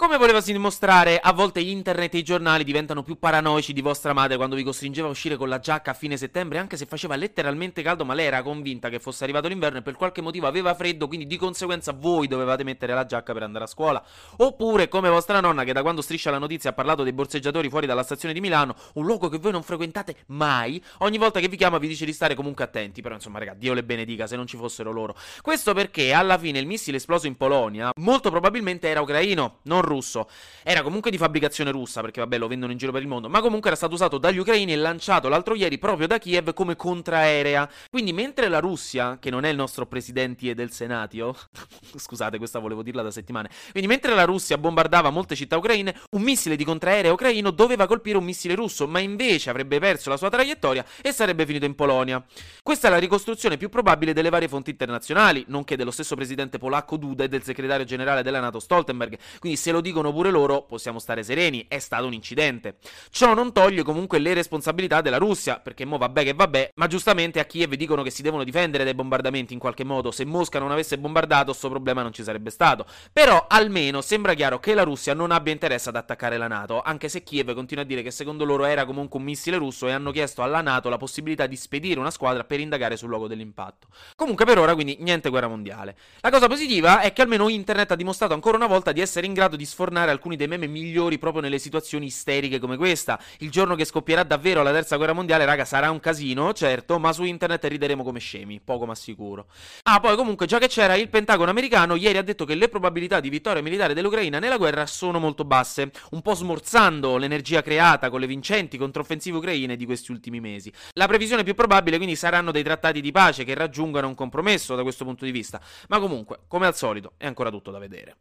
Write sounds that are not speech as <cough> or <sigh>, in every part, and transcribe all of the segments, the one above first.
Come volevasi dimostrare, a volte internet e i giornali diventano più paranoici di vostra madre quando vi costringeva a uscire con la giacca a fine settembre, anche se faceva letteralmente caldo, ma lei era convinta che fosse arrivato l'inverno e per qualche motivo aveva freddo, quindi di conseguenza voi dovevate mettere la giacca per andare a scuola. Oppure, come vostra nonna, che da quando striscia la notizia ha parlato dei borseggiatori fuori dalla stazione di Milano, un luogo che voi non frequentate mai, ogni volta che vi chiama vi dice di stare comunque attenti. Però, insomma, raga, Dio le benedica se non ci fossero loro. Questo perché alla fine il missile esploso in Polonia molto probabilmente era ucraino, non russo. Era comunque di fabbricazione russa, perché vabbè lo vendono in giro per il mondo, ma comunque era stato usato dagli ucraini e lanciato l'altro ieri proprio da Kiev come contraerea. Quindi mentre la Russia, che non è il nostro presidente del Senatio, <laughs> scusate questa volevo dirla da settimane, quindi mentre la Russia bombardava molte città ucraine, un missile di contraerea ucraino doveva colpire un missile russo, ma invece avrebbe perso la sua traiettoria e sarebbe finito in Polonia. Questa è la ricostruzione più probabile delle varie fonti internazionali, nonché dello stesso presidente polacco Duda e del segretario generale della NATO Stoltenberg, quindi se lo dicono pure loro possiamo stare sereni, è stato un incidente. Ciò non toglie comunque le responsabilità della Russia, perché mo vabbè che vabbè, ma giustamente a Kiev dicono che si devono difendere dai bombardamenti in qualche modo, se Mosca non avesse bombardato sto problema non ci sarebbe stato. Però almeno sembra chiaro che la Russia non abbia interesse ad attaccare la NATO, anche se Kiev continua a dire che secondo loro era comunque un missile russo e hanno chiesto alla NATO la possibilità di spedire una squadra per indagare sul luogo dell'impatto. Comunque per ora quindi niente guerra mondiale. La cosa positiva è che almeno internet ha dimostrato ancora una volta di essere in grado di sfornare alcuni dei meme migliori proprio nelle situazioni isteriche come questa. Il giorno che scoppierà davvero la terza guerra mondiale, raga, sarà un casino, certo, ma su internet rideremo come scemi, poco ma sicuro. Ah, poi comunque, già che c'era, il Pentagono americano ieri ha detto che le probabilità di vittoria militare dell'Ucraina nella guerra sono molto basse, un po' smorzando l'energia creata con le vincenti controffensive ucraine di questi ultimi mesi. La previsione più probabile quindi saranno dei trattati di pace che raggiungano un compromesso da questo punto di vista, ma comunque, come al solito, è ancora tutto da vedere.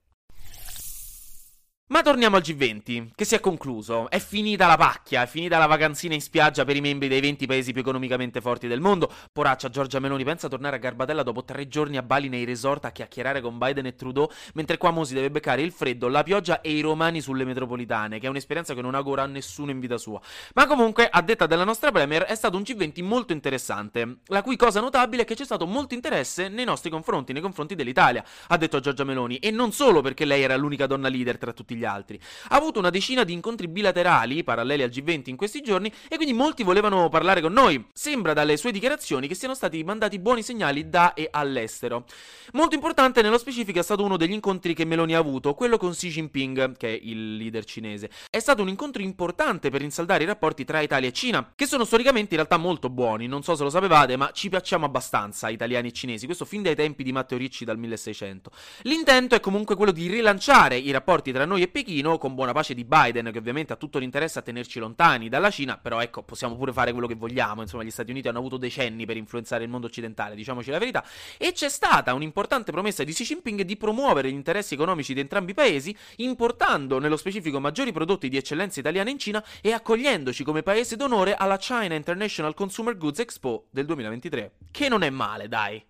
Ma torniamo al G20, che si è concluso. È finita la pacchia, è finita la vacanzina in spiaggia per i membri dei 20 paesi più economicamente forti del mondo. Poraccia, Giorgia Meloni pensa a tornare a Garbatella dopo tre giorni a Bali nei resort a chiacchierare con Biden e Trudeau, mentre qua mo si deve beccare il freddo, la pioggia e i romani sulle metropolitane, che è un'esperienza che non augura a nessuno in vita sua. Ma comunque, a detta della nostra Premier, è stato un G20 molto interessante, la cui cosa notabile è che c'è stato molto interesse nei nostri confronti, nei confronti dell'Italia, ha detto Giorgia Meloni, e non solo perché lei era l'unica donna leader tra tutti gli altri. Ha avuto una decina di incontri bilaterali paralleli al G20 in questi giorni e quindi molti volevano parlare con noi. Sembra dalle sue dichiarazioni che siano stati mandati buoni segnali da e all'estero. Molto importante nello specifico è stato uno degli incontri che Meloni ha avuto, quello con Xi Jinping, che è il leader cinese. È stato un incontro importante per rinsaldare i rapporti tra Italia e Cina, che sono storicamente in realtà molto buoni, non so se lo sapevate, ma ci piacciamo abbastanza italiani e cinesi, questo fin dai tempi di Matteo Ricci dal 1600. L'intento è comunque quello di rilanciare i rapporti tra noi e Pechino con buona pace di Biden, che ovviamente ha tutto l'interesse a tenerci lontani dalla Cina, però ecco, possiamo pure fare quello che vogliamo, insomma, gli Stati Uniti hanno avuto decenni per influenzare il mondo occidentale, diciamoci la verità, e c'è stata un'importante promessa di Xi Jinping di promuovere gli interessi economici di entrambi i paesi, importando nello specifico maggiori prodotti di eccellenza italiana in Cina e accogliendoci come paese d'onore alla China International Consumer Goods Expo del 2023. Che non è male, dai.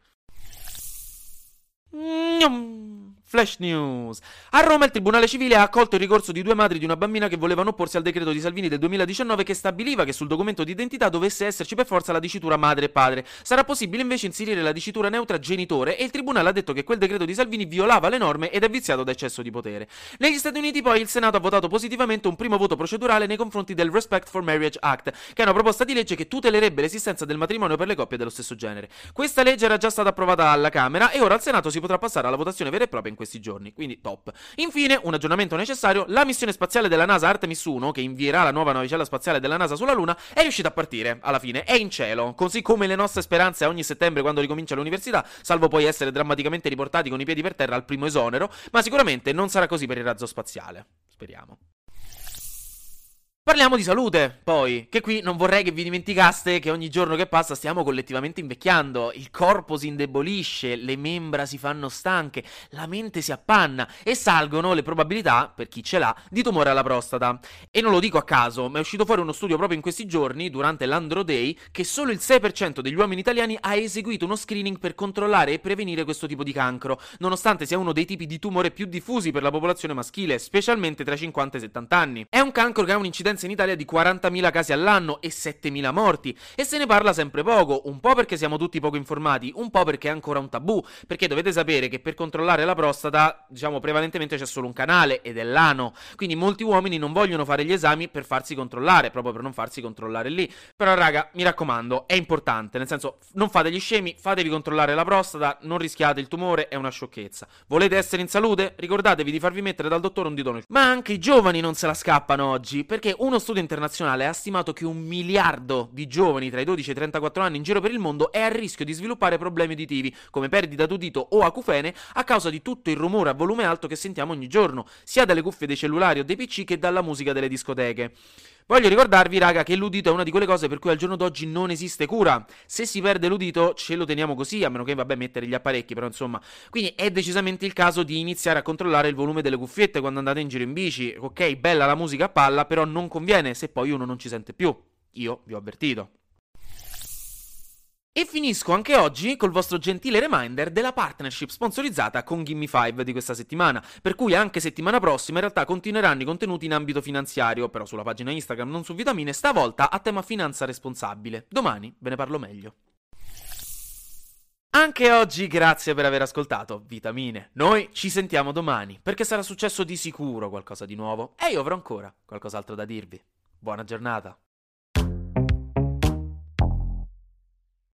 Flash News. A Roma il Tribunale Civile ha accolto il ricorso di due madri di una bambina che volevano opporsi al decreto di Salvini del 2019 che stabiliva che sul documento di identità dovesse esserci per forza la dicitura madre e padre. Sarà possibile invece inserire la dicitura neutra genitore e il Tribunale ha detto che quel decreto di Salvini violava le norme ed è viziato da eccesso di potere. Negli Stati Uniti poi il Senato ha votato positivamente un primo voto procedurale nei confronti del Respect for Marriage Act, che è una proposta di legge che tutelerebbe l'esistenza del matrimonio per le coppie dello stesso genere. Questa legge era già stata approvata alla Camera e ora al Senato si potrà passare alla votazione vera e propria in questi giorni, quindi top. Infine, un aggiornamento necessario, la missione spaziale della NASA Artemis 1, che invierà la nuova navicella spaziale della NASA sulla Luna, è riuscita a partire, alla fine, è in cielo, così come le nostre speranze ogni settembre quando ricomincia l'università, salvo poi essere drammaticamente riportati con i piedi per terra al primo esonero, ma sicuramente non sarà così per il razzo spaziale. Speriamo. Parliamo di salute, poi, che qui non vorrei che vi dimenticaste che ogni giorno che passa stiamo collettivamente invecchiando, il corpo si indebolisce, le membra si fanno stanche, la mente si appanna e salgono le probabilità, per chi ce l'ha, di tumore alla prostata. E non lo dico a caso, ma è uscito fuori uno studio proprio in questi giorni, durante l'Andro Day, che solo il 6% degli uomini italiani ha eseguito uno screening per controllare e prevenire questo tipo di cancro, nonostante sia uno dei tipi di tumore più diffusi per la popolazione maschile, specialmente tra i 50 e i 70 anni. È un cancro che ha un'incidenza un'incidenza in Italia di 40.000 casi all'anno e 7.000 morti. E se ne parla sempre poco, un po' perché siamo tutti poco informati, un po' perché è ancora un tabù. Perché dovete sapere che per controllare la prostata, diciamo, prevalentemente c'è solo un canale ed è l'ano. Quindi molti uomini non vogliono fare gli esami per farsi controllare, proprio per non farsi controllare lì. Però, raga, mi raccomando, è importante. Nel senso, non fate gli scemi, fatevi controllare la prostata, non rischiate il tumore, è una sciocchezza. Volete essere in salute? Ricordatevi di farvi mettere dal dottore un dito nel Ma anche i giovani non se la scappano oggi, perché uno studio internazionale ha stimato che un miliardo di giovani tra i 12 e i 34 anni in giro per il mondo è a rischio di sviluppare problemi uditivi, come perdita d'udito o acufene, a causa di tutto il rumore a volume alto che sentiamo ogni giorno, sia dalle cuffie dei cellulari o dei PC che dalla musica delle discoteche. Voglio ricordarvi, raga, che l'udito è una di quelle cose per cui al giorno d'oggi non esiste cura. Se si perde l'udito, ce lo teniamo così, a meno che, vabbè, mettere gli apparecchi, però insomma. Quindi è decisamente il caso di iniziare a controllare il volume delle cuffiette quando andate in giro in bici. Ok, bella la musica a palla, però non conviene se poi uno non ci sente più. Io vi ho avvertito. E finisco anche oggi col vostro gentile reminder della partnership sponsorizzata con Gimme 5 di questa settimana, per cui anche settimana prossima in realtà continueranno i contenuti in ambito finanziario, però sulla pagina Instagram non su vitamine, stavolta a tema finanza responsabile. Domani ve ne parlo meglio. Anche oggi grazie per aver ascoltato Vitamine. Noi ci sentiamo domani, perché sarà successo di sicuro qualcosa di nuovo e io avrò ancora qualcos'altro da dirvi. Buona giornata.